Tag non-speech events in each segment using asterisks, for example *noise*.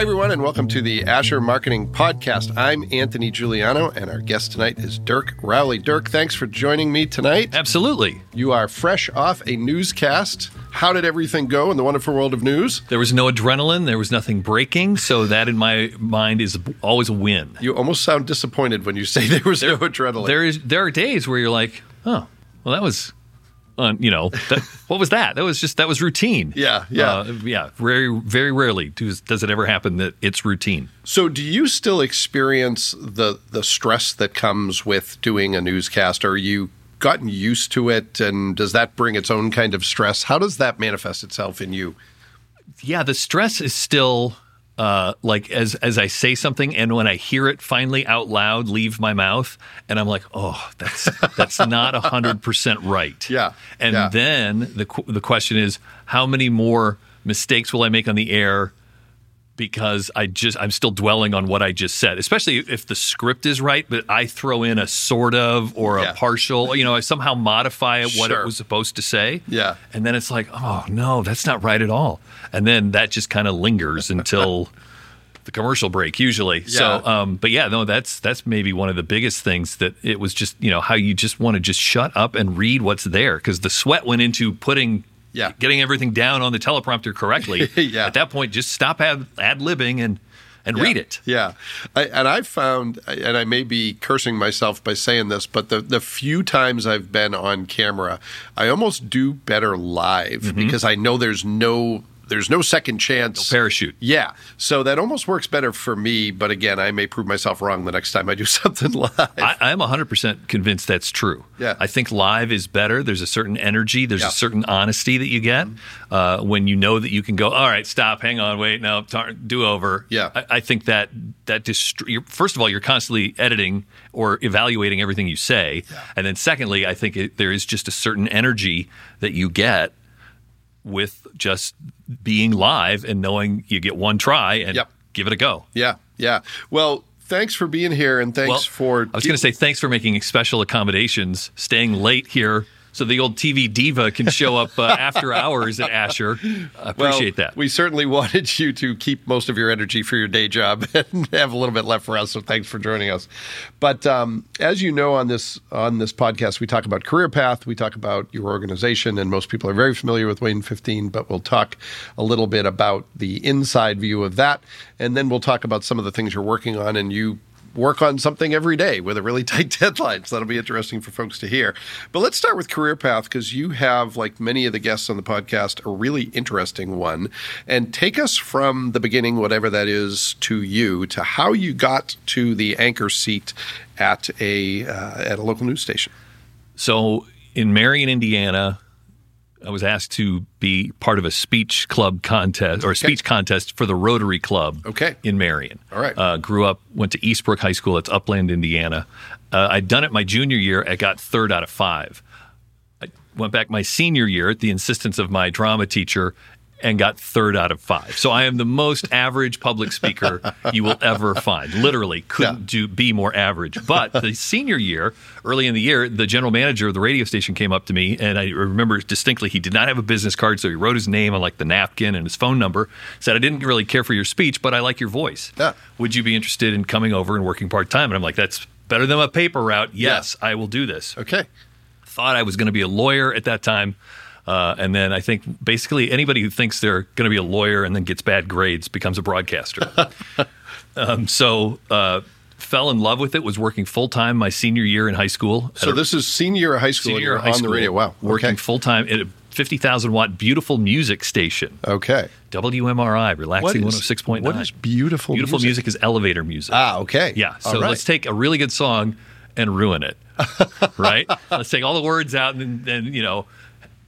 Hi, everyone, and welcome to the Asher Marketing Podcast. I'm Anthony Giuliano, and our guest tonight is Dirk Rowley. Dirk, thanks for joining me tonight. Absolutely. You are fresh off a newscast. How did everything go in the wonderful world of news? There was no adrenaline, there was nothing breaking, so that in my mind is always a win. You almost sound disappointed when you say *laughs* there was no adrenaline. There is there are days where you're like, "Oh, well that was uh, you know, that, *laughs* what was that? That was just that was routine. Yeah, yeah, uh, yeah. Very, very rarely does, does it ever happen that it's routine. So, do you still experience the the stress that comes with doing a newscast? Are you gotten used to it, and does that bring its own kind of stress? How does that manifest itself in you? Yeah, the stress is still uh, like as as I say something, and when I hear it finally out loud leave my mouth, and I'm like, oh, that's that's not hundred percent right. Yeah, and yeah. then the the question is, how many more mistakes will I make on the air? Because I just I'm still dwelling on what I just said, especially if the script is right, but I throw in a sort of or a Yeah. partial, you know, I somehow modify what Sure. it was supposed to say. Yeah. And then it's like, oh no, that's not right at all. And then that just kind of lingers until *laughs* the commercial break usually. So, um, but yeah, no, that's that's maybe one of the biggest things that it was just you know how you just want to just shut up and read what's there because the sweat went into putting. Yeah. getting everything down on the teleprompter correctly. *laughs* Yeah. At that point, just stop ad, ad libbing and and Yeah. read it. Yeah, I, and I've found, and I may be cursing myself by saying this, but the the few times I've been on camera, I almost do better live Mm-hmm. because I know there's no there's no second chance. Parachute. Yeah, so that almost works better for me. But again, I may prove myself wrong the next time I do *laughs* something live. I, I'm 100% convinced that's true. Yeah. I think live is better. There's a certain energy, there's Yeah. a certain honesty that you get uh, when you know that you can go, all right, stop, hang on, wait, no, tar- do over. Yeah. I, I think that, that dist- you're, first of all, you're constantly editing or evaluating everything you say. Yeah. And then secondly, I think it, there is just a certain energy that you get with just being live and knowing you get one try and Yep. give it a go. yeah, yeah. Well, thanks for being here, and thanks Well, for. I was going to say thanks for making special accommodations, staying late here so the old TV diva can show up uh, *laughs* after hours at Asher. I Well, appreciate that. We certainly wanted you to keep most of your energy for your day job *laughs* and have a little bit left for us. So thanks for joining us. But um, as you know, on this on this podcast, we talk about career path. We talk about your organization, and most people are very familiar with WANE 15. But we'll talk a little bit about the inside view of that, and then we'll talk about some of the things you're working on. And you work on something every day with a really *laughs* tight deadline. So that'll be interesting for folks to hear. But let's start with career path because you have, like many of the guests on the podcast, a really interesting one. And take us from the beginning, whatever that is, to you, to how you got to the anchor seat at a uh, at a local news station. so in Marion, Indiana, I was asked to be part of a speech club contest or a speech contest for the Rotary Club Okay. in Marion. All right. Uh, grew up, went to Eastbrook High School. It's Upland, Indiana. Uh, I'd done it my junior year. I got third out of five. I went back my senior year at the insistence of my drama teacher and got third out of five. So I am the most average public speaker you will ever find. Literally couldn't do be more average. But the senior year, early in the year, the general manager of the radio station came up to me and I remember distinctly he did not have a business card, so he wrote his name on like the napkin and his phone number. Said, I didn't really care for your speech, but I like your voice. Yeah. Would you be interested in coming over and working part time? And I'm like, that's better than a paper route. Yes, I will do this Okay. thought I was going to be a lawyer at that time. Uh, and then I think basically anybody who thinks they're going to be a lawyer and then gets bad grades becomes a broadcaster. *laughs* um, so uh, fell in love with it. Was working full time my senior year in high school. So this is senior year of high school. senior year high on school, the radio. Wow. working full time at a fifty thousand watt beautiful music station. Okay. WMRI, relaxing one hundred six point nine. What is beautiful? Beautiful music is elevator music. Ah. Okay. Yeah. So right. let's take a really good song and ruin it. *laughs* right? Let's take all the words out and then, then you know,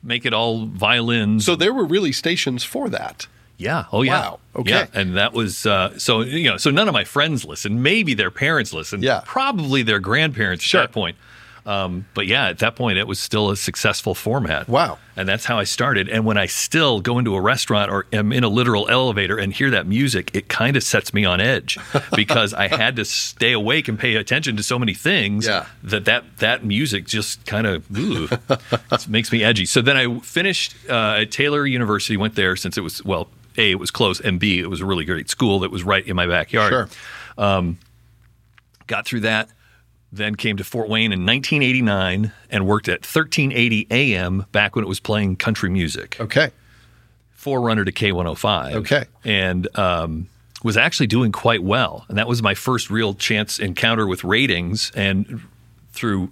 make it all violins. So there were really stations for that. yeah. Oh yeah. Wow. Okay. Yeah. And that was uh, so you know, so none of my friends listened. Maybe their parents listened. Yeah. Probably their grandparents Sure. at that point. Um, but yeah, at that point, it was still a successful format. Wow. And that's how I started. And when I still go into a restaurant or am in a literal elevator and hear that music, it kind of sets me on edge *laughs* because I had to stay awake and pay attention to so many things Yeah. that that, that music just kind of *laughs* makes me edgy. So then I finished uh, at Taylor University, went there since it was, well, a it was close, and b it was a really great school that was right in my backyard. Sure. Got through that, then came to Fort Wayne in 1989 and worked at 1380 AM back when it was playing country music. Okay. forerunner to K105. Okay. And um, was actually doing quite well. And that was my first real chance encounter with ratings. And through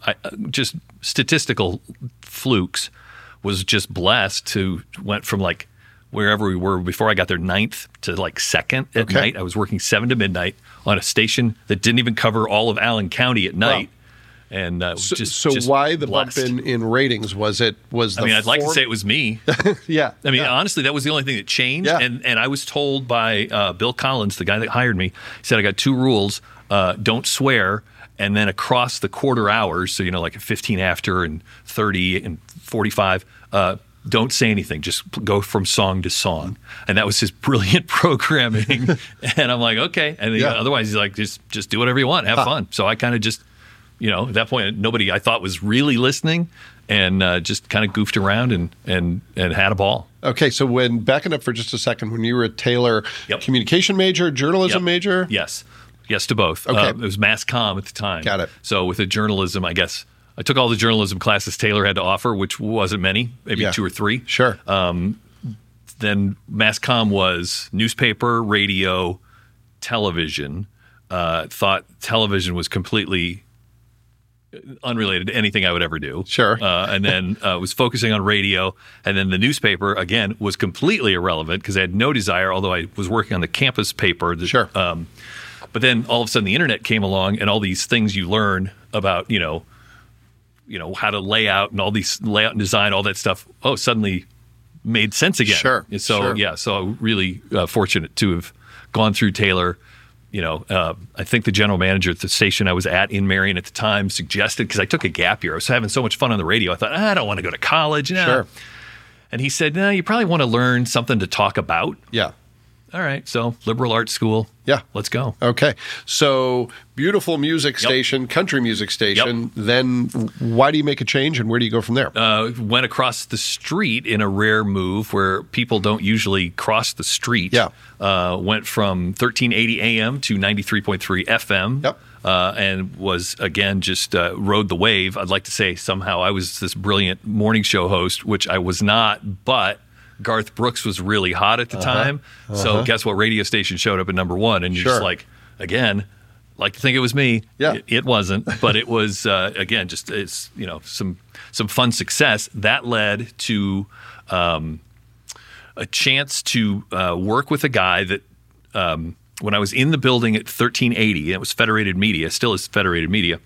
just statistical flukes, was just blessed to went from like wherever we were before I got there ninth to like second at Okay. night. I was working seven to midnight on a station that didn't even cover all of Allen County at night. And uh, So, just so just why the blessed. bump in, in ratings? Was it was the I mean, I'd like to say it was me. *laughs* yeah. I mean, yeah. honestly, that was the only thing that changed. Yeah. And and I was told by uh, Bill Collins, the guy that hired me, he said I got two rules: uh, don't swear, and then across the quarter hours, so you know, like 15 after and 30 and 45. Don't say anything. Just go from song to song, and that was his brilliant *laughs* programming. and I'm like, okay. And Yeah. otherwise, he's like, just just do whatever you want, have fun. So I kind of just, you know, at that point, nobody I thought was really listening, and uh, just kind of goofed around and and and had a ball. Okay, so when backing up for just a second, when you were a Taylor Yep. communication major, journalism Yep. major, Yes. Yes to both. Okay. Uh, it was mass comm at the time. Got it. So with the journalism, I guess I took all the journalism classes Taylor had to offer, which wasn't many, maybe Yeah. two or three. sure, Then mass comm was newspaper, radio, television. Uh, thought television was completely unrelated to anything I would ever do. Sure. Uh, and then *laughs* uh, was focusing on radio. And then the newspaper, again, was completely irrelevant because I had no desire, although I was working on the campus paper. that- Sure. Um, but then all of a sudden the internet came along and all these things you learn about, you know, you know, how to lay out and all these layout and design, all that stuff, oh, suddenly made sense again. Sure, And So, sure. yeah, so really uh, fortunate to have gone through Taylor. You know, uh, I think the general manager at the station I was at in Marion at the time suggested because I took a gap year. I was having so much fun on the radio. I thought "Ah, I don't want to go to college. Nah. Sure. And he said, "No, you probably want to learn something to talk about." yeah, All right, so liberal arts school. Yeah. let's go. okay. So beautiful music Yep. station, country music station. Then why do you make a change, and where do you go from there? uh, went across the street in a rare move where people don't usually cross the street. Yeah. Uh, went from 1380 AM to 93.3 FM. Yep. Uh, and was again just uh, rode the wave. I'd like to say somehow I was this brilliant morning show host, which I was not, but Garth Brooks was really hot at the time. So guess what radio station showed up at number one? And you're Sure. just like, again, like to think it was me. Yeah. It, it wasn't, but it was uh, again just it's you know some some fun success that led to um, a chance to uh, work with a guy that um, when I was in the building at 1380, it was Federated Media, still is Federated Media.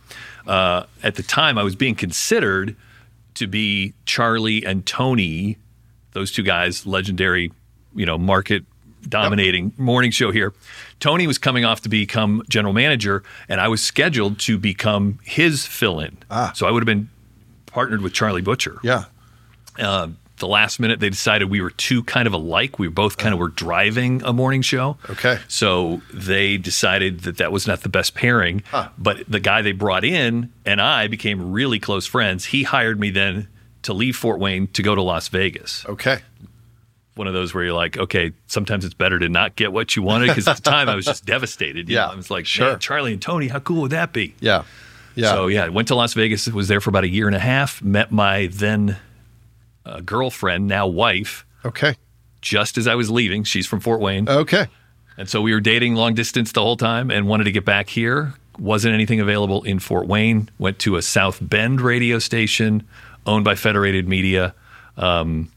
Uh, at the time, I was being considered to be Charlie and Tony, those two guys, legendary, you know, market dominating morning show here. Tony was coming off to become general manager, and I was scheduled to become his fill in. Ah. So I would have been partnered with Charlie Butcher yeah, uh, the last minute they decided we were too kind of alike. We both kind of were driving a morning show. Okay. So they decided that that was not the best pairing. But the guy they brought in and I became really close friends. He hired me then to leave Fort Wayne to go to Las Vegas. okay, One of those where you're like, okay, sometimes it's better to not get what you wanted because at the time I was just *laughs* devastated. You Yeah, know? I was like, sure. Charlie and Tony, how cool would that be? yeah, yeah. So yeah, went to Las Vegas. Was there for about a year and a half. Met my then uh, girlfriend, now wife, okay, just as I was leaving. She's from Fort Wayne, okay, and so we were dating long distance the whole time, and wanted to get back here. Wasn't anything available in Fort Wayne. Went to a South Bend radio station owned by Federated Media. Um,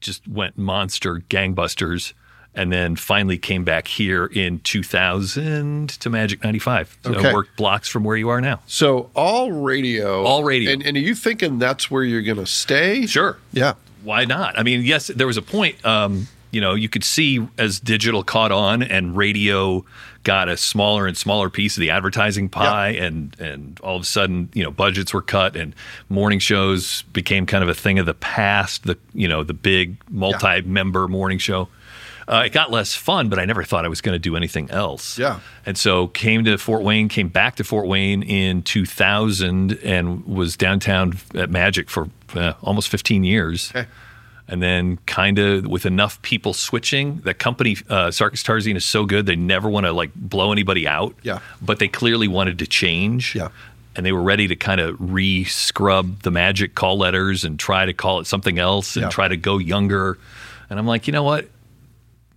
just went monster gangbusters. And then finally came back here in 2000 to Magic 95. So Okay. worked blocks from where you are now. So all radio, All radio. and, and are you thinking that's where you're going to stay? Sure. Yeah, why not? I mean, yes, there was a point. Um, you know, you could see as digital caught on and radio got a smaller and smaller piece of the advertising pie, and and all of a sudden, you know, budgets were cut, and morning shows became kind of a thing of the past. The you know the big multi-member morning show. Uh, it got less fun, but I never thought I was going to do anything else. Yeah. And so came to Fort Wayne, came back to Fort Wayne in 2000 and was downtown at Magic for uh, almost 15 years. Okay. And then, kind of with enough people switching, that company uh, Sarkes Tarzian is so good they never want to like blow anybody out. Yeah. But they clearly wanted to change. Yeah. And they were ready to kind of re scrub the magic call letters and try to call it something else and Yeah. try to go younger. And I'm like, you know what?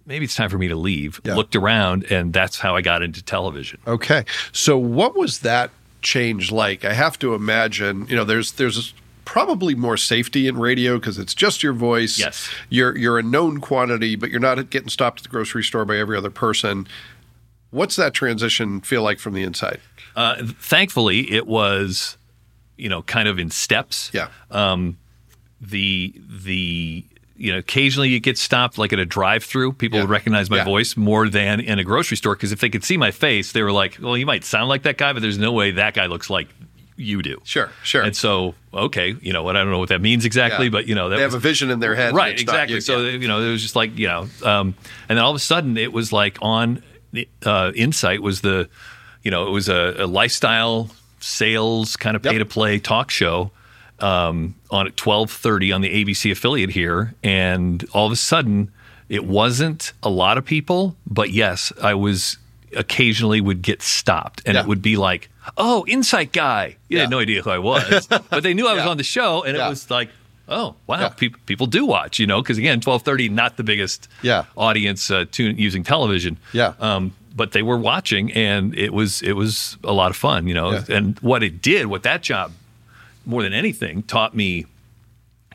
Maybe it's time for me to leave. Yeah. Looked around, and that's how I got into television. Okay. So what was that change like? I have to imagine, you know, there's there's probably more safety in radio because it's just your voice. Yes. You're you're a known quantity, but you're not getting stopped at the grocery store by every other person. What's that transition feel like from the inside? Uh, thankfully, it was, you know, kind of in steps. Yeah. the the you know occasionally you get stopped like at a drive-through people Yeah. would recognize my Yeah. voice more than in a grocery store because if they could see my face they were like well you might sound like that guy but there's no way that guy looks like you do Sure, sure. and so okay you know what i don't know what that means exactly Yeah. but you know that they was, have a vision in their head. right exactly you. so Yeah. you know it was just like you know um, and then all of a sudden it was like on uh, insight was the you know it was a, a lifestyle sales kind of pay to play talk show um, on at 12:30 on the ABC affiliate here and all of a sudden it wasn't a lot of people but yes I was occasionally would get stopped and Yeah. it would be like oh insight guy you Yeah. had no idea who I was *laughs* but they knew I was Yeah. on the show and Yeah. it was like oh wow Yeah. people people do watch you know because again 12:30 not the biggest Yeah. audience uh, tune, using television Yeah. um, but they were watching and it was it was a lot of fun you know Yeah. and what it did what that job more than anything taught me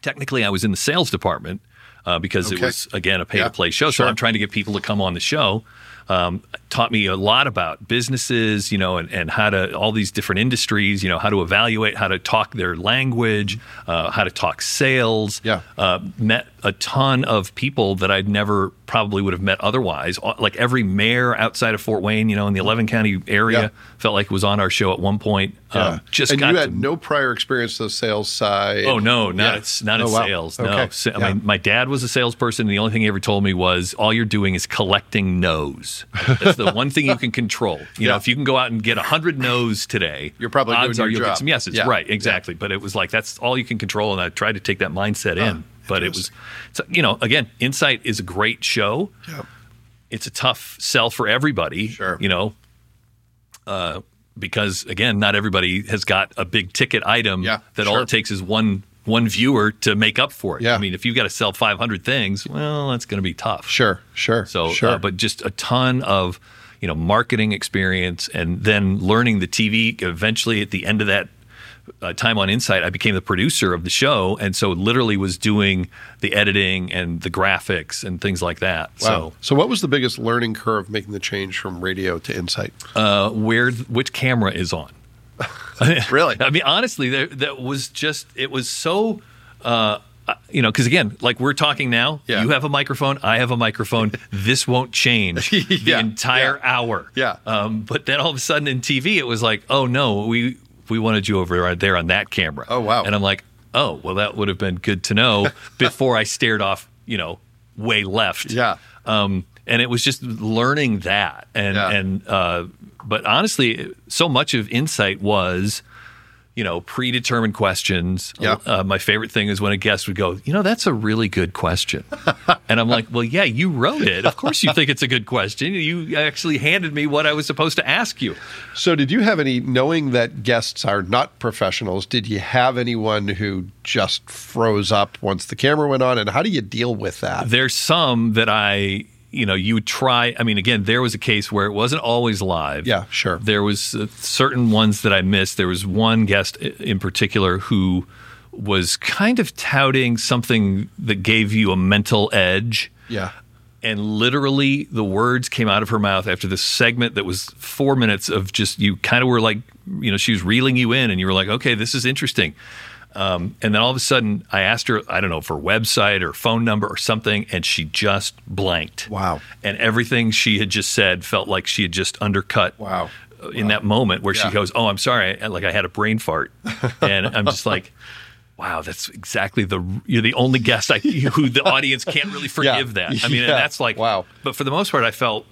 technically i was in the sales department uh, because it was again a pay to play show sure. so i'm trying to get people to come on the show um, taught me a lot about businesses you know and, and how to all these different industries you know how to evaluate how to talk their language uh, how to talk sales Yeah. uh, met a ton of people that I'd never probably would have met otherwise. Uh, Like every mayor outside of Fort Wayne, you know, in the 11 county area, Yeah. felt like was on our show at one point. Um, just and got you to had no prior experience to the sales side. Oh no, not Yeah. it's not Oh, in wow. sales. No, Okay. Sa- Yeah. my, my dad was a salesperson. And the only thing he ever told me was, all you're doing is collecting no's. *laughs* That's the one thing you can control. You know, if you can go out and get hundred no's today, *laughs* You're probably odds are you'll job. get some yeses. Yeah. Right, exactly. But it was like that's all you can control, and I tried to take that mindset in. But it was, you know, again, Insight is a great show. Yeah. It's a tough sell for everybody. Sure. You know, uh, because again, not everybody has got a big ticket item Yeah, that all it takes is one one viewer to make up for it. Yeah. I mean, if you've got to sell 500 things, well, that's going to be tough. Sure, sure. So, sure. uh, but just a ton of, you know, marketing experience, and then learning the TV. Eventually, at the end of that uh, time on Insight, I became the producer of the show, and so literally was doing the editing and the graphics and things like that. Wow. So, what was the biggest learning curve making the change from radio to Insight? Uh, where which camera is on? *laughs* Really? I mean, honestly, there, that was just it was so. Uh, you know, because again, like we're talking now, Yeah. you have a microphone, I have a microphone. *laughs* this won't change *laughs* the Yeah, entire yeah. hour. Yeah. Um, but then all of a sudden in TV, it was like, oh no, we we wanted you over right there on that camera. Oh, wow. And I'm like, oh well, that would have been good to know before I stared off, you know, way left. Yeah. Um, and it was just learning that, and and uh, but honestly, so much of Insight was, you know, predetermined questions. Yeah. Uh, my favorite thing is when a guest would go, you know, that's a really good question, *laughs* and I'm like, well, yeah, you wrote it. Of course, you think it's a good question. You actually handed me what I was supposed to ask you. So, did you have any, knowing that guests are not professionals, did you have anyone who just froze up once the camera went on? And how do you deal with that? There's some that I, you know, you would try. I mean, again, there was a case where it wasn't always live. Yeah, sure. There was uh, certain ones that I missed. There was one guest in particular who was kind of touting something that gave you a mental edge. Yeah. And literally, the words came out of her mouth after this segment that was four minutes of just you kind of were like, you know, she was reeling you in, and you were like, okay, this is interesting. Um, and then all of a sudden, I asked her, I don't know, for website or phone number or something, and she just blanked. Wow. And everything she had just said felt like she had just undercut. Wow. uh, In that moment where Yeah. she goes, "Oh, I'm sorry," like I had a brain fart, *laughs* and I'm just like, "Wow, that's exactly the you're the only guest I who the audience can't really *laughs* forgive that." I mean, Yeah. and that's like, Wow. But for the most part, I felt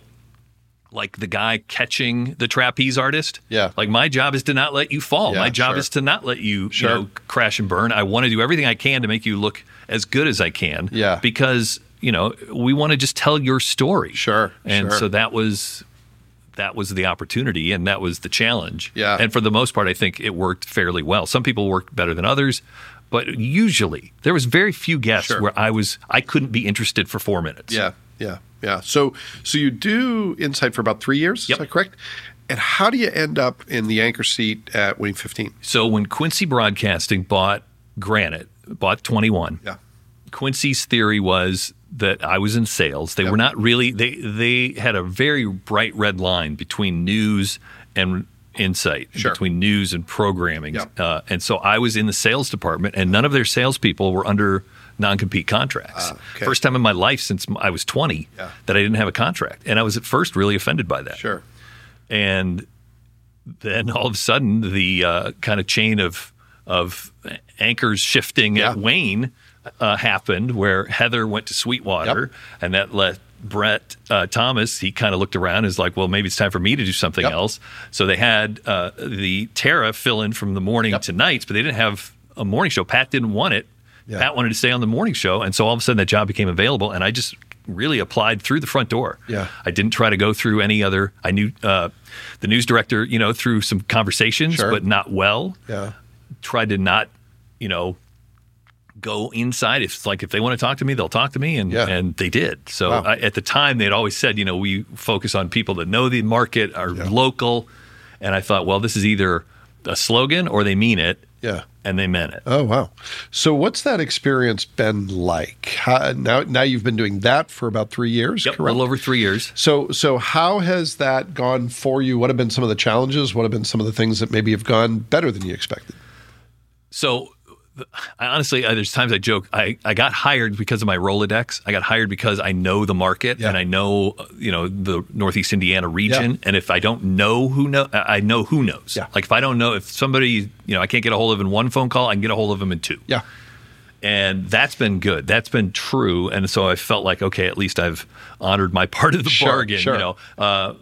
like the guy catching the trapeze artist. Yeah. Like my job is to not let you fall. Yeah, my job sure. is to not let you, Sure. you know, crash and burn. I want to do everything I can to make you look as good as I can. Yeah. Because, you know, we want to just tell your story. Sure, And sure. so that was that was the opportunity and that was the challenge. Yeah. And for the most part I think it worked fairly well. Some people worked better than others, but usually there was very few guests where I was I couldn't be interested for 4 minutes. Yeah, yeah, yeah. So, so you do Insight for about three years. Yep. Is that correct? And how do you end up in the anchor seat at WANE 15? So when Quincy Broadcasting bought Granite, bought 21, Yeah. Quincy's theory was that I was in sales. They Yep. were not really they they had a very bright red line between news and insight, Sure. between news and programming. Yep. Uh, and so I was in the sales department, and none of their salespeople were under non-compete contracts. Ah, okay. First time in my life since I was 20 Yeah. that I didn't have a contract, and I was at first really offended by that Sure. and then *laughs* all of a sudden the uh, kind of chain of of anchors shifting Yeah. at WANE uh, happened, where Heather went to Sweetwater, Yep. and that let Brett uh, Thomas. He kind of looked around, and is like, well, maybe it's time for me to do something Yep. else. So they had uh, the Terra fill in from the morning Yep. to nights, but they didn't have a morning show. Pat didn't want it. Yeah. Pat wanted to stay on the morning show, and so all of a sudden that job became available, and I just really applied through the front door. Yeah. I didn't try to go through any other. I knew uh, the news director, you know, through some conversations, Sure. but not well. Yeah. Tried to not, you know, go inside. If like if they want to talk to me, they'll talk to me, and Yeah. and they did. So Wow. I, at the time, they'd always said, you know, we focus on people that know the market, are Yeah. local, and I thought, well, this is either a slogan or they mean it, Yeah. And they meant it. Oh wow! So what's that experience been like? How, now, now you've been doing that for about three years, Yep, a little over three years. So, so how has that gone for you? What have been some of the challenges? What have been some of the things that maybe have gone better than you expected? So, I honestly, there's times I joke. I, I got hired because of my Rolodex. I got hired because I know the market Yeah. and I know uh, you know the Northeast Indiana region. Yeah. And if I don't know who know, I I know who knows. Yeah. Like if I don't know if somebody you know I can't get a hold of in one phone call, I can get a hold of them in two. Yeah, And that's been good. That's been true. And so I felt like okay, at least I've honored my *laughs* part of the Sure, bargain. sure. You know. Uh,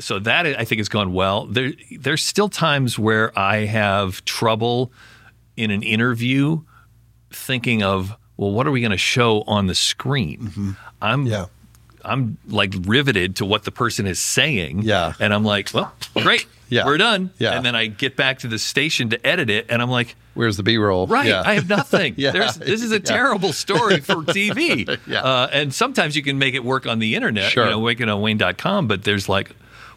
so that I think has gone well. There, there's still times where I have trouble in an interview thinking of, well, what are we going to show on the screen? I'm Mm-hmm. yeah, I'm like riveted to what the person is saying. Yeah. And I'm like, well, great. Yeah. We're done. Yeah. And then I get back to the station to edit it and I'm like, where's the B roll? Right. Yeah. I have nothing. *laughs* Yeah. There's, this is a *laughs* Yeah. terrible story for *laughs* TV. Yeah. Uh, and sometimes you can make it work on the internet, Sure. you know, making on WANE.com, but there's like,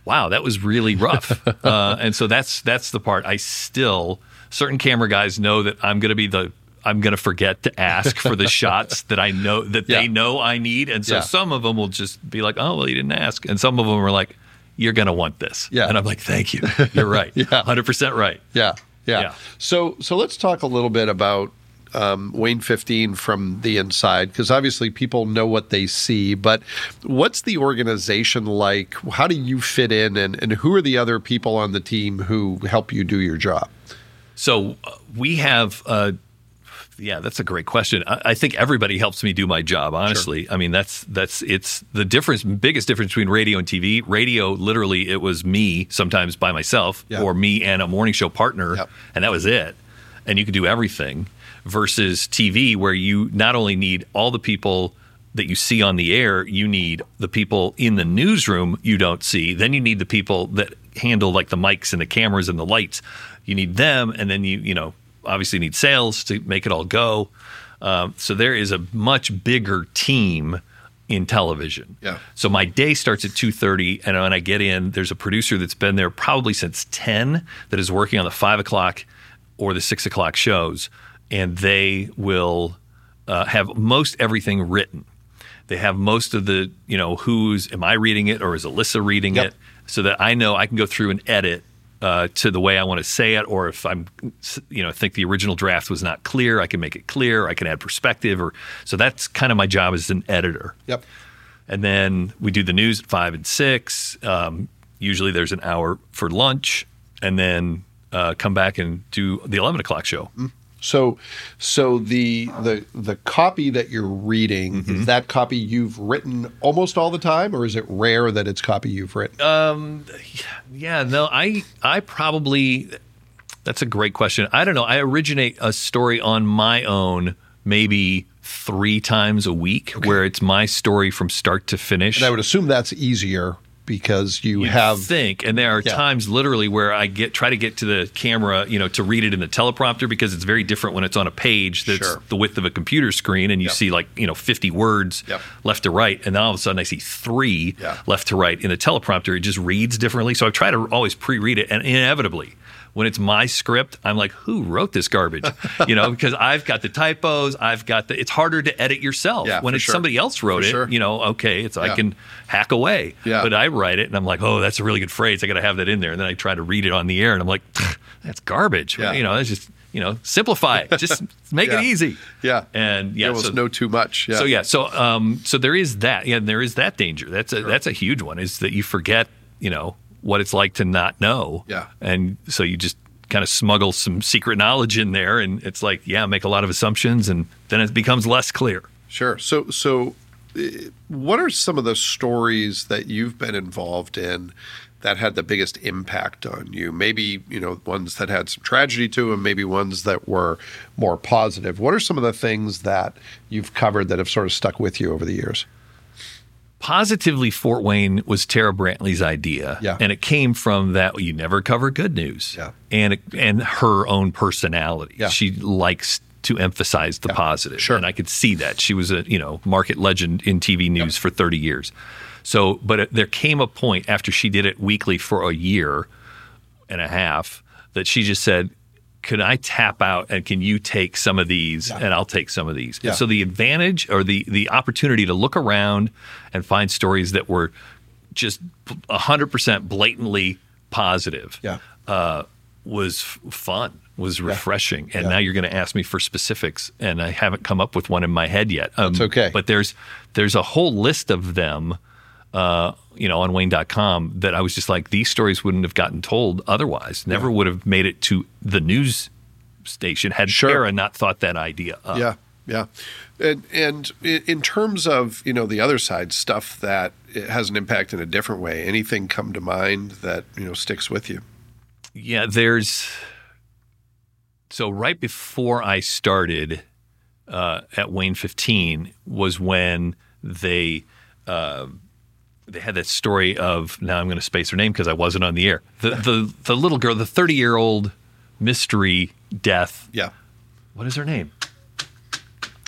wow, that was really rough. uh, and so that's that's the part I still certain camera guys know that I'm going to be the I'm going to forget to ask for the *laughs* shots that I know that Yeah. they know I need, and so Yeah. some of them will just be like, "Oh, well, you didn't ask," and some of them are like, "You're going to want this," Yeah. and I'm like, "Thank you, you're right, *laughs* Yeah. hundred percent right." Yeah, yeah. Yeah. So, so let's talk a little bit about um, WANE 15 from the inside, because obviously people know what they see. But what's the organization like? How do you fit in, and, and who are the other people on the team who help you do your job? So uh, we have, uh, yeah, that's a great question. I, I think everybody helps me do my job. Honestly, I mean that's that's it's the difference, biggest difference between radio and TV. Radio, literally, it was me sometimes by myself, Yeah. or me and a morning show partner, Yep. and that was it. And you could do everything. Versus TV, where you not only need all the people that you see on the air, you need the people in the newsroom you don't see. Then you need the people that handle like the mics and the cameras and the lights. You need them, and then you you know obviously need sales to make it all go. Um, so there is a much bigger team in television. Yeah. So my day starts at two thirty, and when I get in, there's a producer that's been there probably since ten that is working on the five o'clock or the six o'clock shows, and they will uh, have most everything written. They have most of the, you know, who's am I reading it or is Alyssa reading Yep. it, so that I know I can go through and edit uh, to the way I want to say it, or if I'm, you know, think the original draft was not clear, I can make it clear. I can add perspective, or so that's kind of my job as an editor. Yep. And then we do the news at five and six. Um, usually there's an hour for lunch, and then uh, come back and do the eleven o'clock show. So, so the the the copy that you're reading Mm-hmm. is that copy you've written almost all the time, or is it rare that it's copy you've written? Uh, Yeah, no, I I probably that's a great question. I don't know. I originate a story on my own maybe three times a week, where it's my story from start to finish. and I would assume that's easier because you You'd have think, and there are Yeah. times literally where I get try to get to the camera, you know, to read it in the teleprompter because it's very different when it's on a page that's Sure. the width of a computer screen, and you see like you know fifty words Yep. left to right, and then all of a sudden I see three Yeah. left to right in the teleprompter. It just reads differently, so I try to always pre-read it, and inevitably. When it's my script, I'm like, "Who wrote this garbage?" You know, *laughs* because I've got the typos, I've got the. It's harder to edit yourself Yeah, when it's sure. somebody else wrote For it. sure. You know, okay, it's I can hack away. Yeah. But I write it and I'm like, oh, that's a really good phrase. I got to have that in there. And then I try to read it on the air and I'm like, that's garbage. Yeah. You know, it's just, you know, simplify it. Just *laughs* make Yeah. it easy. Yeah. And yeah. So, know too much. Yeah. so yeah. So, um, so there is that. Yeah. And there is that danger. That's a, that's a huge one is that you forget, you know, what it's like to not know. Yeah. And so you just kind of smuggle some secret knowledge in there and it's like, yeah, make a lot of assumptions and then it becomes less clear. Sure. So, so uh, what are some of the stories that you've been involved in that had the biggest impact on you? Maybe you know ones that had some tragedy to them, maybe ones that were more positive. What are some of the things that you've covered that have sort of stuck with you over the years? Positively Fort Wayne was Terra Brantley's idea, Yeah. and it came from that you never cover good news, Yeah. and it, and her own personality. Yeah. She likes to emphasize the positive, Sure. and I could see that she was a you know market legend in TV news for thirty years. So, but it, there came a point after she did it weekly for a year and a half that she just said, "Can I tap out and can you take some of these and I'll take some of these?" Yeah. So the advantage or the the opportunity to look around and find stories that were just hundred percent blatantly positive Yeah. uh, was f- fun, was refreshing. And Yeah. now you're going to ask me for specifics, and I haven't come up with one in my head yet. Um, That's okay. But there's there's a whole list of them, uh, you know, on WANE.com that I was just like, these stories wouldn't have gotten told otherwise. Never would have made it to the news station had Sure. Terra not thought that idea up. Yeah, yeah. And and in terms of you know the other side stuff that has an impact in a different way. Anything come to mind that you know sticks with you? Yeah, there's so right before I started uh, at WANE 15 was when they uh, they had that story of now I'm going to space her name because I wasn't on the air. The the the little girl, the 30 year old mystery death. Yeah. What is her name?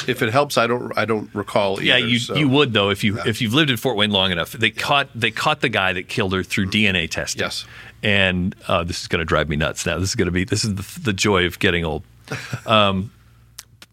If it helps, I don't I don't recall. Either, Yeah, you so- you would though if you if you've lived in Fort Wayne long enough. They caught they caught the guy that killed her through DNA testing. Yes. and uh, this is going to drive me nuts. Now this is going to be this is the, the joy of getting old. *laughs* Um,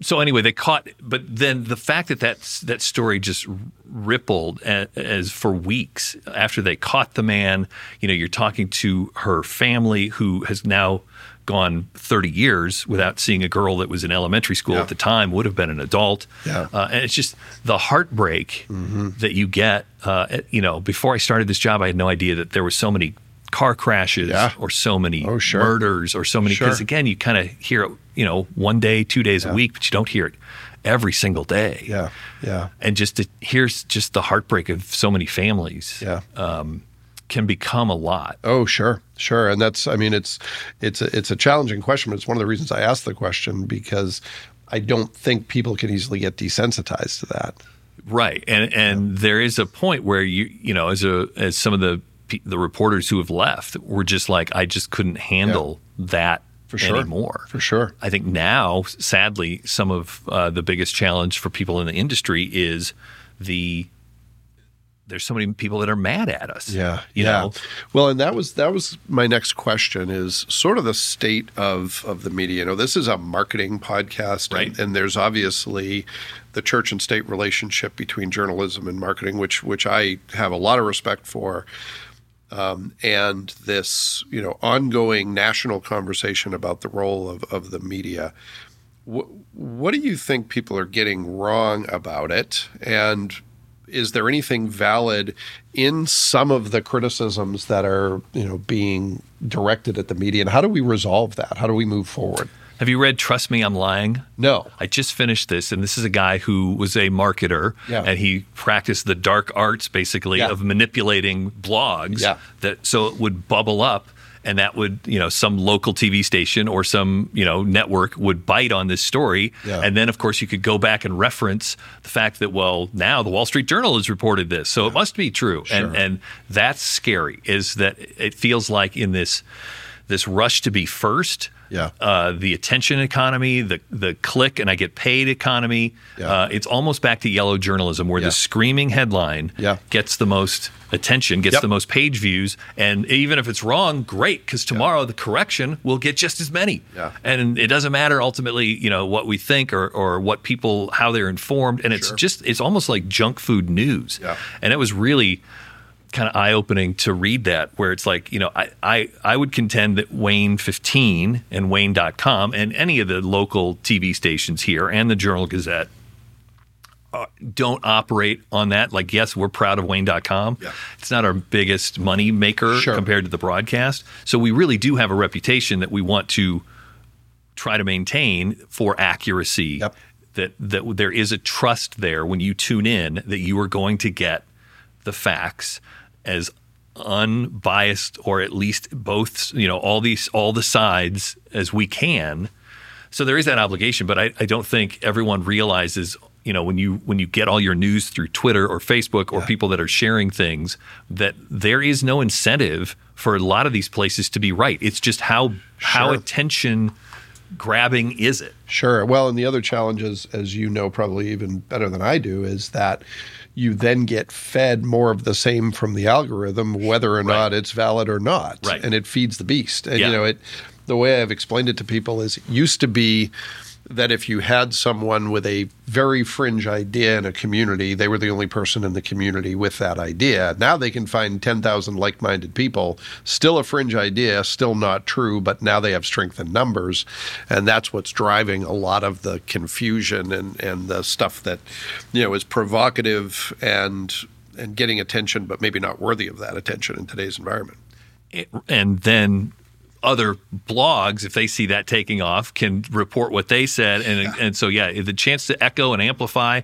so anyway, they caught, but then the fact that that that story just rippled as, as for weeks after they caught the man. You know, you're talking to her family who has now gone 30 years without seeing a girl that was in elementary school Yeah. at the time would have been an adult Yeah. uh, and it's just the heartbreak that you get uh, at- you know before i started this job i had no idea that there were so many car crashes Yeah. or so many Oh, sure. murders or so many because Sure. again you kind of hear it you know one day two days a week but you don't hear it every single day. Yeah, yeah, and just to hear just the heartbreak of so many families yeah. Um, can become a lot. Oh, sure, sure, and that's. I mean, it's it's a, it's a challenging question, but it's one of the reasons I asked the question because I don't think people can easily get desensitized to that. Right, and and there is a point where you you know as a as some of the the reporters who have left were just like I just couldn't handle that For sure. anymore. For sure. I think now, sadly, some of uh, the biggest challenge for people in the industry is the there's so many people that are mad at us. Yeah, you yeah. know. Well, and that was that was my next question is sort of the state of of the media. You know, this is a marketing podcast, and- Right. And, there's obviously the church and state relationship between journalism and marketing, which which I have a lot of respect for. Um, and this, you know, ongoing national conversation about the role of, of the media. What, what do you think people are getting wrong about it? And is there anything valid in some of the criticisms that are, you know, being directed at the media? And how do we resolve that? How do we move forward? Have you read Trust Me, I'm Lying? No. I just finished this, and this is a guy who was a marketer, Yeah. and he practiced the dark arts, basically, Yeah. of manipulating blogs, Yeah. that so it would bubble up, and that would, you know, some local TV station or some, you know, network would bite on this story, Yeah. and then of course you could go back and reference the fact that well, now the Wall Street Journal has reported this, so it must be true, and and that's scary. Is that it feels like in this this rush to be first Yeah. uh, the attention economy, the the click and I get paid economy. Yeah. Uh, it's almost back to yellow journalism, where Yeah. the screaming headline Yeah. gets the most attention, gets Yep. the most page views, and even if it's wrong, great, because tomorrow the correction will get just as many. And it doesn't matter ultimately, you know, what we think or or what people how they're informed, and it's Sure. just it's almost like junk food news. And it was really kind of eye opening to read that, where it's like, you know, I, I, I would contend that WANE 15 and WANE.com and any of the local TV stations here and the Journal Gazette uh, don't operate on that. Like, yes, we're proud of WANE.com. Yeah. It's not our biggest money maker Sure. compared to the broadcast. So we really do have a reputation that we want to try to maintain for accuracy. Yep. That, that there is a trust there when you tune in that you are going to get the facts as unbiased or at least both you know all these all the sides as we can. So there is that obligation but I, I don't think everyone realizes you know when you when you get all your news through twitter or facebook or people that are sharing things that there is no incentive for a lot of these places to be right. It's just how how attention grabbing is it? Sure. Well, and the other challenges, as you know probably even better than I do, is that you then get fed more of the same from the algorithm, whether or not it's valid or not. Right. And it feeds the beast. And Yeah. you know, it the way I've explained it to people is it used to be that if you had someone with a very fringe idea in a community, they were the only person in the community with that idea. Now they can find 10,000 like minded people, still a fringe idea, still not true, but now they have strength in numbers. And that's what's driving a lot of the confusion and, and the stuff that, you know, is provocative and and getting attention, but maybe not worthy of that attention in today's environment. and then other blogs, if they see that taking off, can report what they said, and and so yeah, the chance to echo and amplify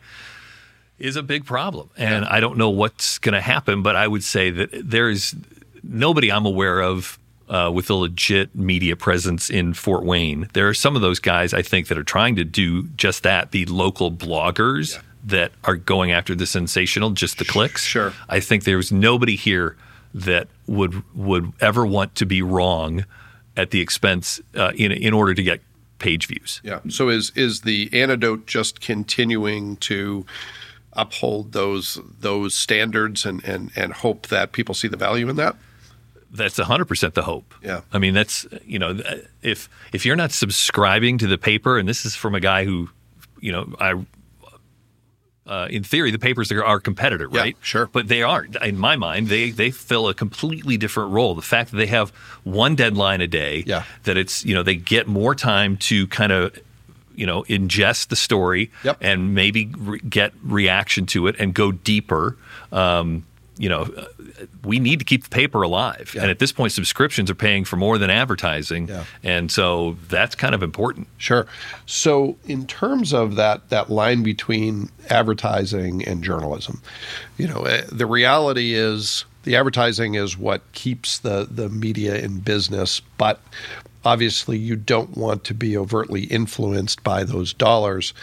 is a big problem, and I don't know what's going to happen, but I would say that there is nobody I'm aware of. Uh, with a legit media presence in Fort Wayne, there are some of those guys I think that are trying to do just that. The local bloggers that are going after the sensational, just the clicks. Sure. I think there's nobody here that would would ever want to be wrong at the expense uh, in in order to get page views. Yeah. So is is the antidote just continuing to uphold those those standards and and and hope that people see the value in that? That's 100% the hope. Yeah. I mean that's you know if if you're not subscribing to the paper and this is from a guy who you know I uh, in theory, the papers are our competitor, Yeah, right? sure. But they aren't. In my mind, they they fill a completely different role. The fact that they have one deadline a day, Yeah. that it's you know they get more time to kind of you know ingest the story Yep. and maybe re- get reaction to it and go deeper. Um, you know, we need to keep the paper alive, Yeah. and at this point, subscriptions are paying for more than advertising, Yeah. and so that's kind of important. Sure. So in terms of that that line between advertising and journalism, you know, eh, the reality is the advertising is what keeps the the media in business, but obviously you don't want to be overtly influenced by those dollars.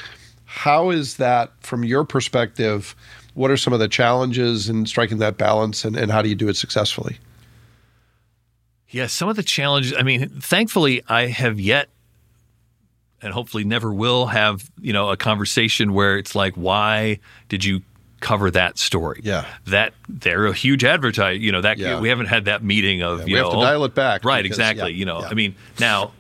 How is that from your perspective? What are some of the challenges in striking that balance and, and how do you do it successfully? Yeah, some of the challenges. I mean, thankfully, I have yet, and hopefully never will have, you know, a conversation where it's like, why did you cover that story? Yeah. that they're a huge advertiser. You know, that Yeah. we haven't had that meeting of. Yeah, you we have know, to dial it back Right, because- exactly. yeah, you know. I mean, now.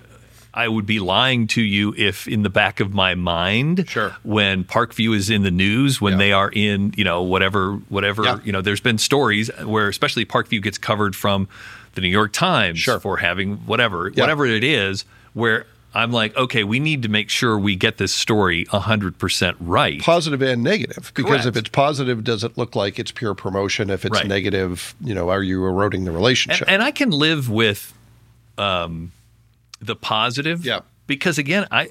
I would be lying to you if, in the back of my mind, Sure. when Parkview is in the news, when Yeah. they are in, you know, whatever, whatever, Yeah. you know, there's been stories where, especially Parkview gets covered from the New York Times Sure. for having whatever, Yeah. whatever it is, where I'm like, okay, we need to make sure we get this story 100% right. positive and negative because if it's positive does it look like it's pure promotion if it's Right. negative you know are you eroding the and, relationship and I can live with um, the positive. Yeah. because again, I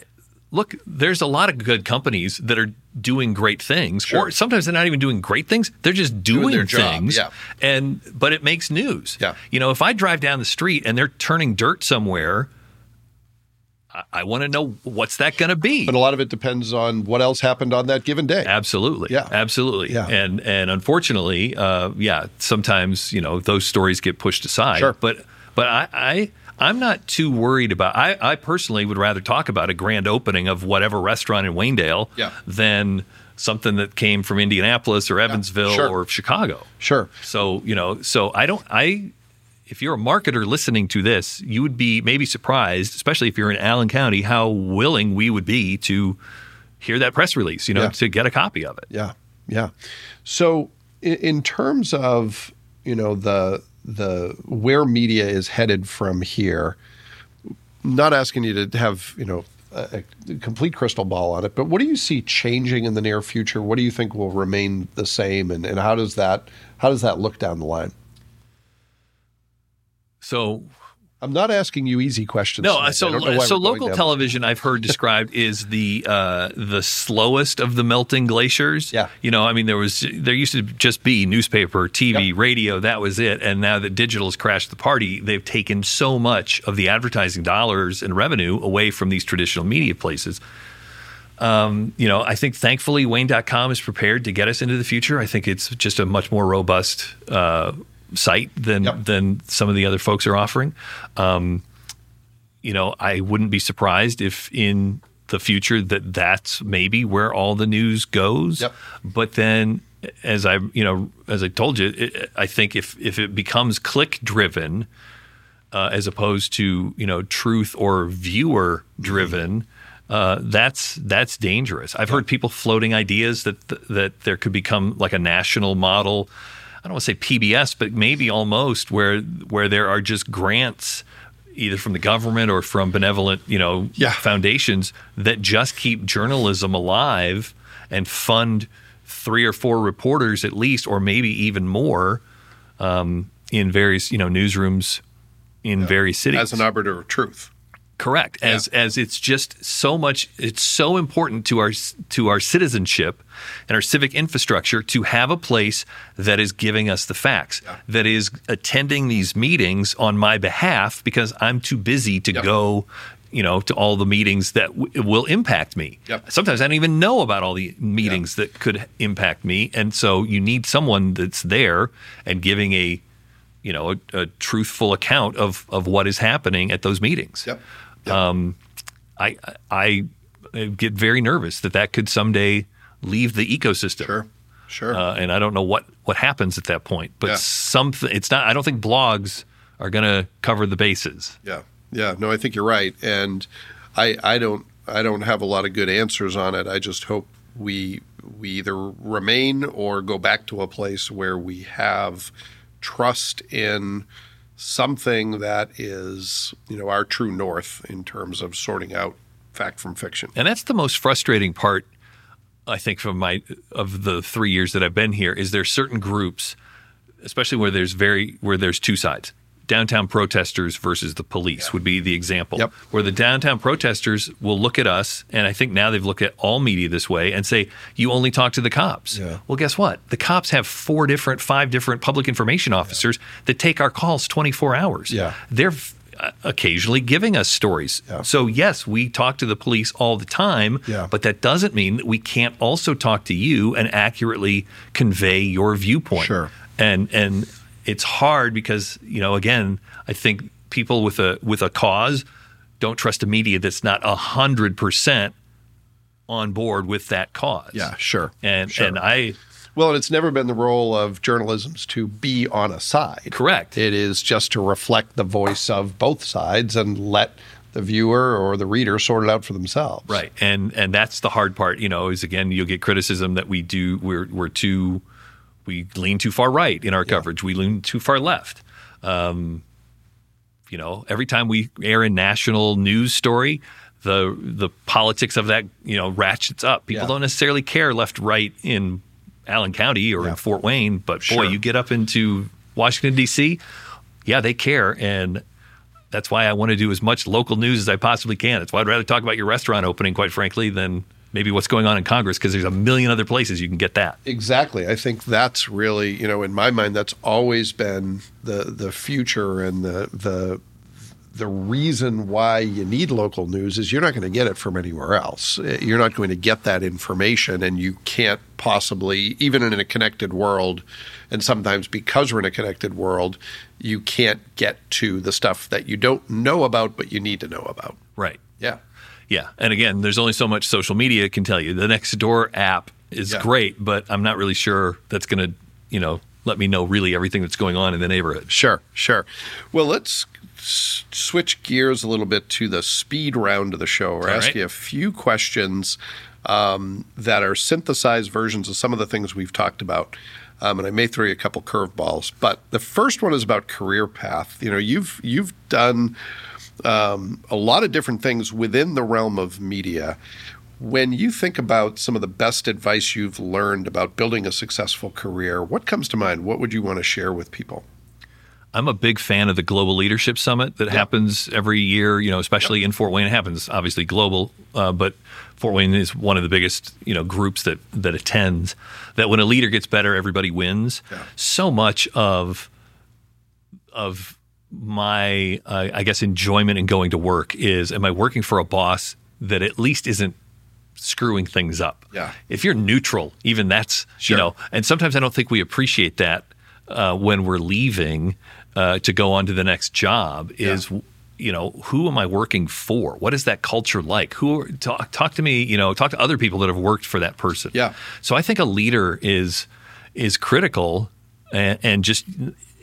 look. There's a lot of good companies that are doing great things, Sure. or sometimes they're not even doing great things. They're just doing, their job, things, yeah. and but it makes news. Yeah. you know, if I drive down the street and they're turning dirt somewhere. I- I want to know what's that going to be. But a lot of it depends on what else happened on that given day. Absolutely. Yeah. Absolutely. Yeah. And and unfortunately, uh, yeah, sometimes you know those stories get pushed aside. Sure. But but I. I I'm not too worried about. I, I personally would rather talk about a grand opening of whatever restaurant in Waynedale Yeah. than something that came from Indianapolis or Evansville sure. or Chicago. Sure. So you know, so I don't. I if you're a marketer listening to this, you would be maybe surprised, especially if you're in Allen County, how willing we would be to hear that press release. You know, Yeah. to get a copy of it. Yeah, yeah. So in, in terms of you know the the where media is headed from here, not asking you to have you know a, a complete crystal ball on it, but what do you see changing in the near future? What do you think will remain the same, and, and how does that how does that look down the line? So I'm not asking you easy questions. no, tonight. So know why so local television I've heard *laughs* described is the uh, the slowest of the melting glaciers. Yeah. you know, I mean, there was there used to just be newspaper, TV, Yep. radio. That was it. And now that digital has crashed the party, they've taken so much of the advertising dollars and revenue away from these traditional media places. Um, you know, I think thankfully WANE.com is prepared to get us into the future. I think it's just a much more robust uh, site than Yep. than some of the other folks are offering. Um, you know, I wouldn't be surprised if in the future that that's maybe where all the news goes. Yep. But then, as I you know, as I told you, it, I think if if it becomes click driven, uh, as opposed to you know truth or viewer driven. Uh, that's that's dangerous. I've heard people floating ideas that that there could become like a national model. I don't want to say PBS, but maybe almost where where there are just grants either from the government or from benevolent, you know, Yeah. foundations that just keep journalism alive and fund three or four reporters at least, or maybe even more, um, in various you know newsrooms in various cities. as an arbiter of truth. Correct. As as it's just so much it's so important to our to our citizenship and our civic infrastructure to have a place that is giving us the facts, that is attending these meetings on my behalf because I'm too busy to Yep. go you know to all the meetings that w- will impact me. Yep. Sometimes I don't even know about all the meetings that could impact me and so you need someone that's there and giving a you know a, a truthful account of of what is happening at those meetings. Yep. I I get very nervous that that could someday leave the ecosystem. Sure. Sure. Uh, and I don't know what what happens at that point. But Yeah. something it's not. I don't think blogs are going to cover the bases. Yeah, yeah. No, I think you're right, and I I don't I don't have a lot of good answers on it. I just hope we we either remain or go back to a place where we have trust in something that is you know our true north in terms of sorting out fact from fiction. And that's the most frustrating part. I think from my of the three years that I've been here is there certain groups, especially where there's very where there's two sides. Downtown protesters versus the police would be the example. Yep. Where the downtown protesters will look at us, and I think now they've looked at all media this way and say, "You only talk to the cops." Yeah. Well, guess what? The cops have four different, five different public information officers that take our calls 24 hours. Yeah. They're uh, occasionally giving us stories. Yeah. So yes, we talk to the police all the time, Yeah. but that doesn't mean that we can't also talk to you and accurately convey your viewpoint. Sure. And and it's hard because, you know, again, I think people with a with a cause don't trust a media that's not a hundred percent on board with that cause. Yeah, sure. And Sure. and I Well, and it's never been the role of journalism to be on a side. correct. It is just to reflect the voice of both sides and let the viewer or the reader sort it out for themselves. Right, and and that's the hard part. You know, is again you'll get criticism that we do we're we're too we lean too far right in our coverage. We lean too far left. Um, you know, every time we air a national news story, the the politics of that you know ratchets up. People Yeah. don't necessarily care left right in Allen County or Yeah. in Fort Wayne, but Sure. boy, you get up into Washington D.C. Yeah, they care, and that's why I want to do as much local news as I possibly can. That's why I'd rather talk about your restaurant opening, quite frankly, than maybe what's going on in Congress because there's a million other places you can get that. Exactly. I think that's really, you know, in my mind, that's always been the the future and the the the reason why you need local news is you're not going to get it from anywhere else. You're not going to get that information, and you can't possibly, even in a connected world, and sometimes because we're in a connected world, you can't get to the stuff that you don't know about, but you need to know about. Right. Yeah. Yeah. And again, there's only so much social media can tell you. The Nextdoor app is yeah. great, but I'm not really sure that's going to, you know, let me know really everything that's going on in the neighborhood. Sure, sure. Well, let's s- switch gears a little bit to the speed round of the show. We're All asking right. a few questions um, that are synthesized versions of some of the things we've talked about. Um, and I may throw you a couple curveballs. But the first one is about career path. You know, you've you've done um, a lot of different things within the realm of media. When you think about some of the best advice you've learned about building a successful career, what comes to mind? What would you want to share with people? I'm a big fan of the Global Leadership Summit that yep. happens every year, you know, especially yep. in Fort Wayne. It happens obviously global, uh, but Fort Wayne is one of the biggest, you know, groups that that attends. That when a leader gets better, everybody wins. Yeah. So much of of my, uh, I guess, enjoyment in going to work is: Am I working for a boss that at least isn't screwing things up? Yeah. If you're neutral, even that's sure. you know. And sometimes I don't think we appreciate that uh, when we're leaving uh, to go on to the next job. Is yeah. you know who am I working for? What is that culture like? Who talk, talk to me? You know, talk to other people that have worked for that person. Yeah. So I think a leader is is critical and, and just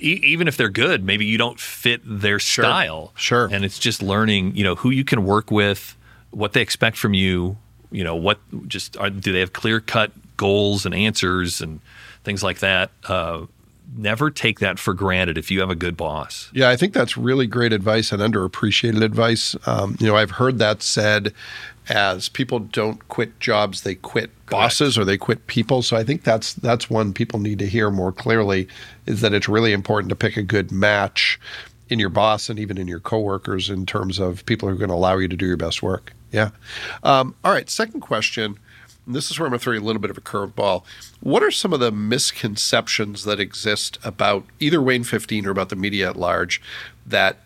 even if they're good, maybe you don't fit their sure. style. Sure. And it's just learning, you know, who you can work with, what they expect from you, you know, what just are, do they have clear cut goals and answers and things like that. Uh, never take that for granted if you have a good boss. Yeah, I think that's really great advice and underappreciated advice. Um, you know, I've heard that said as people don't quit jobs, they quit bosses or they quit people. So I think that's that's one people need to hear more clearly is that it's really important to pick a good match in your boss and even in your coworkers in terms of people who are going to allow you to do your best work. Yeah. Um, all right. Second question. this is where I'm going to throw you a little bit of a curveball. What are some of the misconceptions that exist about either WANE 15 or about the media at large that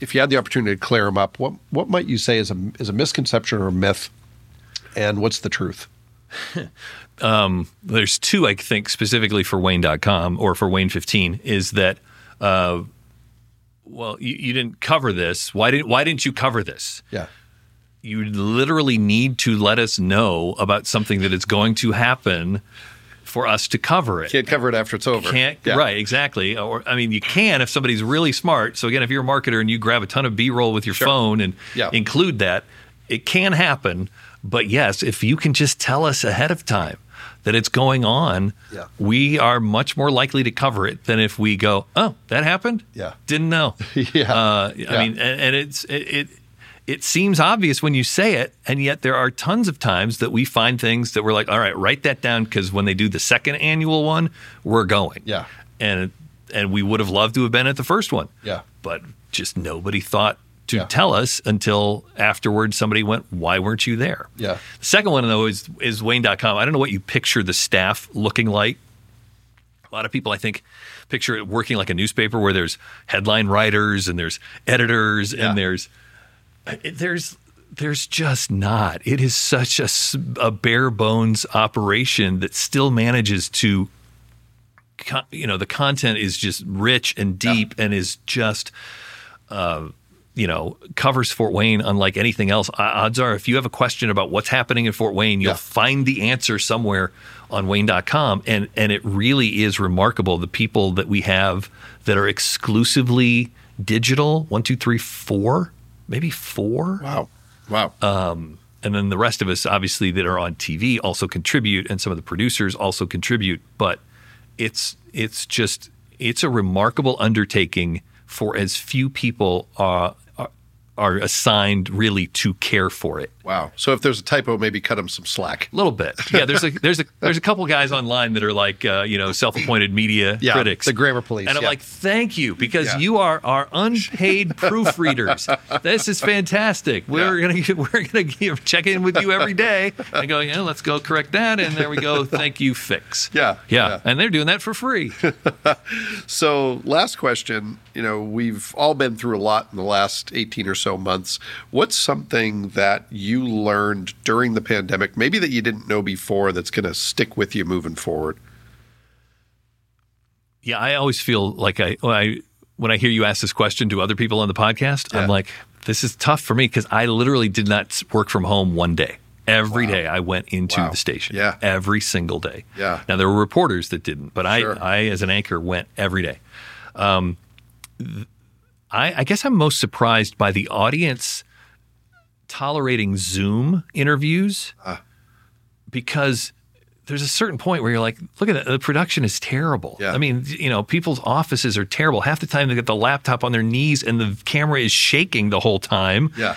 if you had the opportunity to clear them up, what what might you say is a is a misconception or a myth, and what's the truth? *laughs* um, there's two I think specifically for WANE.com or for WANE 15 is that. Uh, well, you, you didn't cover this. Why didn't Why didn't you cover this? Yeah you literally need to let us know about something that is going to happen for us to cover it. Can't cover it after it's over. Can't yeah. right, exactly. Or I mean, you can if somebody's really smart. So again, if you're a marketer and you grab a ton of B-roll with your sure. phone and yeah. include that, it can happen. But yes, if you can just tell us ahead of time that it's going on, yeah. we are much more likely to cover it than if we go, "Oh, that happened." Yeah, didn't know. *laughs* yeah, uh, I mean, and, and it's it, it it seems obvious when you say it, and yet there are tons of times that we find things that we're like, all right, write that down because when they do the second annual one, we're going. Yeah. And and we would have loved to have been at the first one. Yeah. But just nobody thought to yeah. tell us until afterwards somebody went, Why weren't you there? Yeah. The second one though is is WANE.com. I don't know what you picture the staff looking like. A lot of people I think picture it working like a newspaper where there's headline writers and there's editors yeah. and there's there's there's just not. It is such a, a bare bones operation that still manages to, you know, the content is just rich and deep yeah. and is just, uh, you know, covers Fort Wayne unlike anything else. Odds are, if you have a question about what's happening in Fort Wayne, you'll yeah. find the answer somewhere on WANE.com. And and it really is remarkable the people that we have that are exclusively digital. One, two, three, four maybe four. Wow. Wow. Um, and then the rest of us, obviously, that are on TV also contribute, and some of the producers also contribute. But it's it's just it's a remarkable undertaking for as few people uh, are, assigned really to care for it. Wow. So if there's a typo, maybe cut them some slack. A little bit. Yeah, there's a there's a there's a couple guys online that are like uh, you know self-appointed media *laughs* Yeah, critics, the grammar police, and I'm yeah. like, thank you because Yeah. you are our unpaid *laughs* proofreaders. This is fantastic. We're gonna *laughs* we're gonna give, check in with you every day and go, yeah, let's go correct that, and there we go. Thank you, fix. Yeah, yeah, yeah. and they're doing that for free. So, last question. You know, we've all been through a lot in the last 18 or so months. What's something that you learned during the pandemic, maybe that you didn't know before, that's going to stick with you moving forward? Yeah, I always feel like I when I when I hear you ask this question to other people on the podcast, Yeah. I'm like, this is tough for me because I literally did not work from home one day. Every day I went into Wow. the station. Yeah. Every single day. Yeah. Now there were reporters that didn't, but Sure. I, I as an anchor went every day. Um, th- I, I guess I'm most surprised by the audience tolerating Zoom interviews Ah. because there's a certain point where you're like, look at that, the production is terrible. Yeah. I mean, you know, people's offices are terrible. Half the time they get the laptop on their knees and the camera is shaking the whole time. Yeah.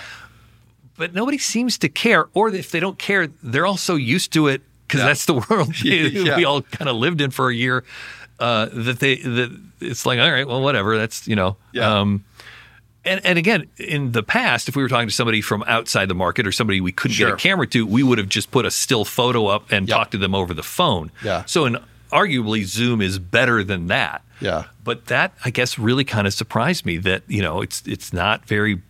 But nobody seems to care, or if they don't care, they're all so used to it because Yeah. that's the *laughs* world *laughs* Yeah. we all kind of lived in for a year. Uh, that they that it's like, all right, well, whatever. That's you know. Yeah. Um, and, and again, in the past, if we were talking to somebody from outside the market or somebody we couldn't Sure. get a camera to, we would have just put a still photo up and Yep. talked to them over the phone. Yeah. So, in, arguably, Zoom is better than that. Yeah. But that, I guess, really kind of surprised me that you know it's it's not very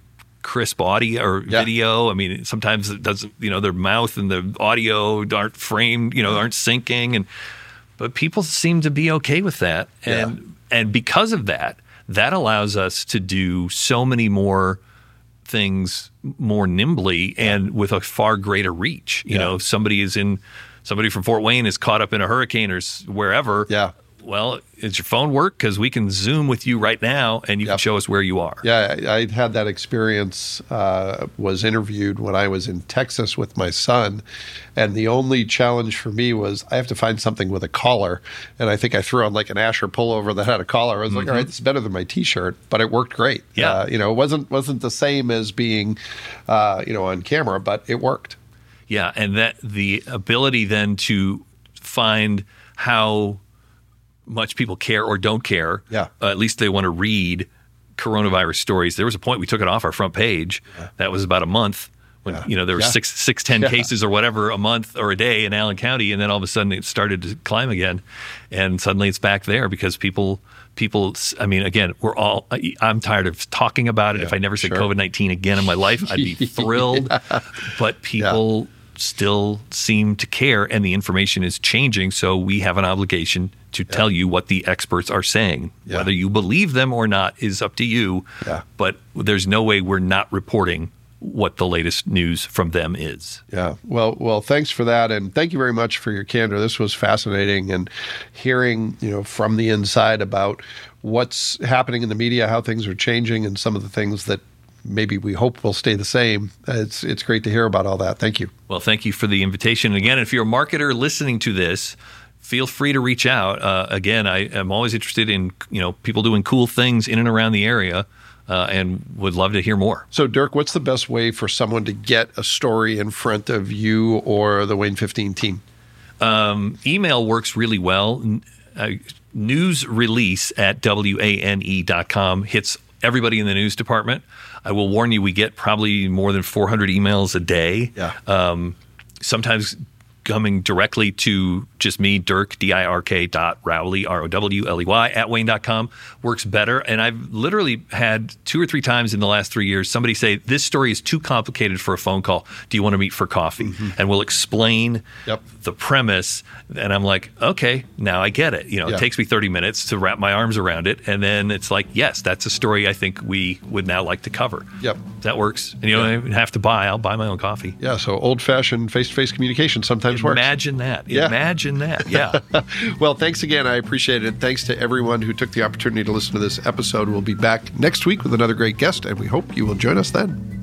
crisp audio or Yeah. video. I mean, sometimes it doesn't. You know, their mouth and the audio aren't framed. You know, aren't syncing, and but people seem to be okay with that, and and because of that, that allows us to do so many more things more nimbly and with a far greater reach. You Yeah. know, somebody is in somebody from Fort Wayne is caught up in a hurricane or wherever. Yeah. Well, does your phone work? Because we can Zoom with you right now, and you Yep. can show us where you are. Yeah, I, I had that experience. Uh, was interviewed when I was in Texas with my son, and the only challenge for me was I have to find something with a collar, and I think I threw on like an Asher pullover that had a collar. I was like, all right, this is better than my T-shirt, but it worked great. Yeah. uh, you know, it wasn't wasn't the same as being, uh, you know, on camera, but it worked. Yeah, and that the ability then to find how much people care or don't care. Yeah. uh, at least they want to read coronavirus stories. There was a point we took it off our front page. That was about a month when Yeah. you know there were Yeah. six six ten *laughs* Yeah. cases or whatever a month or a day in Allen County, and then all of a sudden it started to climb again, and suddenly it's back there because people. People, I mean, again, we're all. I'm tired of talking about it. if I never said sure. COVID nineteen again in my life, I'd be *laughs* thrilled. But people still seem to care, and the information is changing. So we have an obligation to tell you what the experts are saying. Yeah. Whether you believe them or not is up to you. Yeah. But there's no way we're not reporting what the latest news from them is. Yeah. Well, well, thanks for that, and thank you very much for your candor. This was fascinating, and hearing you know from the inside about what's happening in the media, how things are changing, and some of the things that maybe we hope will stay the same. It's it's great to hear about all that. Thank you. Well, thank you for the invitation. Again, if you're a marketer listening to this, feel free to reach out. Uh, again, I am always interested in you know people doing cool things in and around the area, uh, and would love to hear more. So, Dirk, what's the best way for someone to get a story in front of you or the WANE 15 team? email works really well. Uh, news release at wane.com hits everybody in the news department. I will warn you, we get probably more than 400 emails a day. Yeah. Um, sometimes coming directly to just me, Dirk, D I R K dot Rowley, R O W L E Y, at WANE.com works better. And I've literally had two or three times in the last three years somebody say, This story is too complicated for a phone call. Do you want to meet for coffee? And we'll explain Mm-hmm. Yep. the premise. And I'm like, Okay, now I get it. You know, Yeah. it takes me 30 minutes to wrap my arms around it. And then it's like, Yes, that's a story I think we would now like to cover. Yep. That works. And you don't even have to buy, I'll buy my own coffee. Yeah. So, old fashioned face to face communication sometimes works. Imagine that. Yeah. Imagine that. Yeah. *laughs* Well, thanks again. I appreciate it. Thanks to everyone who took the opportunity to listen to this episode. We'll be back next week with another great guest, and we hope you will join us then.